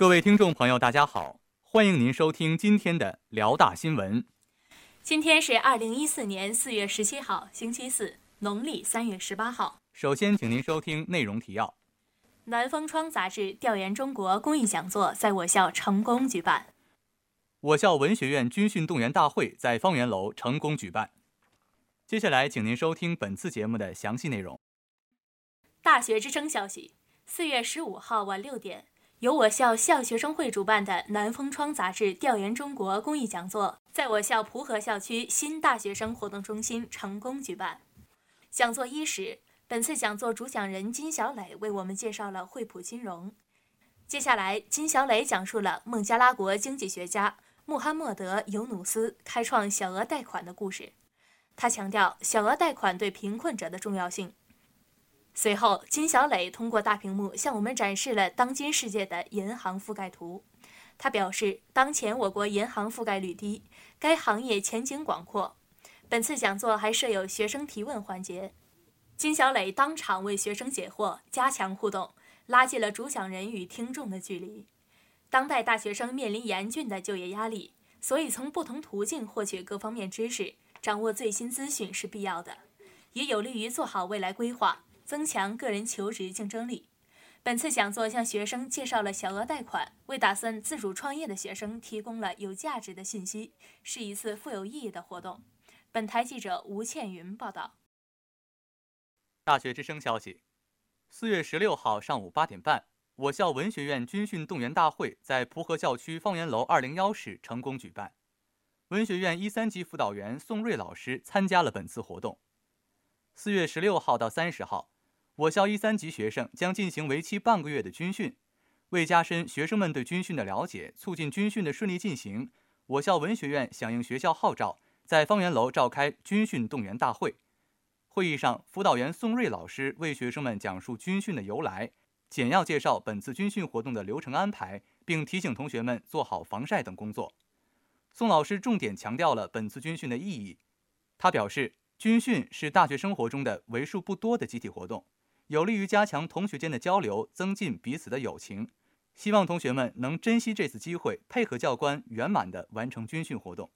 各位听众朋友，大家好，欢迎您收听今天的辽大新闻。今天是二零一四年四月十七号，星期四，农历三月十八号。首先，请您收听内容提要：南风窗杂志调研中国公益讲座在我校成功举办；我校文学院军训动员大会在方圆楼成功举办。接下来，请您收听本次节目的详细内容。大学之声消息：四月十五号晚六点。由我校校学生会主办的“南风窗”杂志调研中国公益讲座，在我校蒲河校区新大学生活动中心成功举办。讲座伊始，本次讲座主讲人金小磊为我们介绍了惠普金融。接下来，金小磊讲述了孟加拉国经济学家穆罕默德·尤努斯开创小额贷款的故事。他强调小额贷款对贫困者的重要性。随后，金小磊通过大屏幕向我们展示了当今世界的银行覆盖图。他表示，当前我国银行覆盖率低，该行业前景广阔。本次讲座还设有学生提问环节，金小磊当场为学生解惑，加强互动，拉近了主讲人与听众的距离。当代大学生面临严峻的就业压力，所以从不同途径获取各方面知识，掌握最新资讯是必要的，也有利于做好未来规划。增强个人求职竞争力。本次讲座向学生介绍了小额贷款，为打算自主创业的学生提供了有价值的信息，是一次富有意义的活动。本台记者吴倩云报道。大学之声消息：四月十六号上午八点半，我校文学院军训动员大会在蒲河校区方圆楼二零幺室成功举办。文学院一三级辅导员宋瑞老师参加了本次活动。四月十六号到三十号。我校一三级学生将进行为期半个月的军训，为加深学生们对军训的了解，促进军训的顺利进行，我校文学院响应学校号召，在方圆楼召开军训动员大会。会议上，辅导员宋瑞老师为学生们讲述军训的由来，简要介绍本次军训活动的流程安排，并提醒同学们做好防晒等工作。宋老师重点强调了本次军训的意义。他表示，军训是大学生活中的为数不多的集体活动。有利于加强同学间的交流，增进彼此的友情。希望同学们能珍惜这次机会，配合教官圆满地完成军训活动。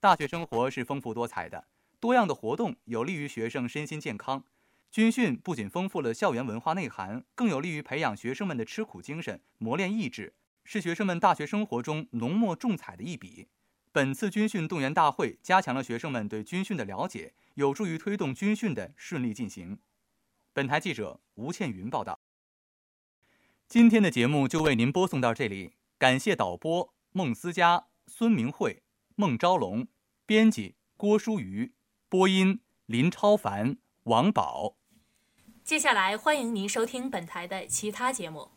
大学生活是丰富多彩的，多样的活动有利于学生身心健康。军训不仅丰富了校园文化内涵，更有利于培养学生们的吃苦精神，磨练意志，是学生们大学生活中浓墨重彩的一笔。本次军训动员大会加强了学生们对军训的了解，有助于推动军训的顺利进行。本台记者吴倩云报道。今天的节目就为您播送到这里，感谢导播孟思佳、孙明慧、孟昭龙，编辑郭淑瑜，播音林超凡、王宝。接下来欢迎您收听本台的其他节目。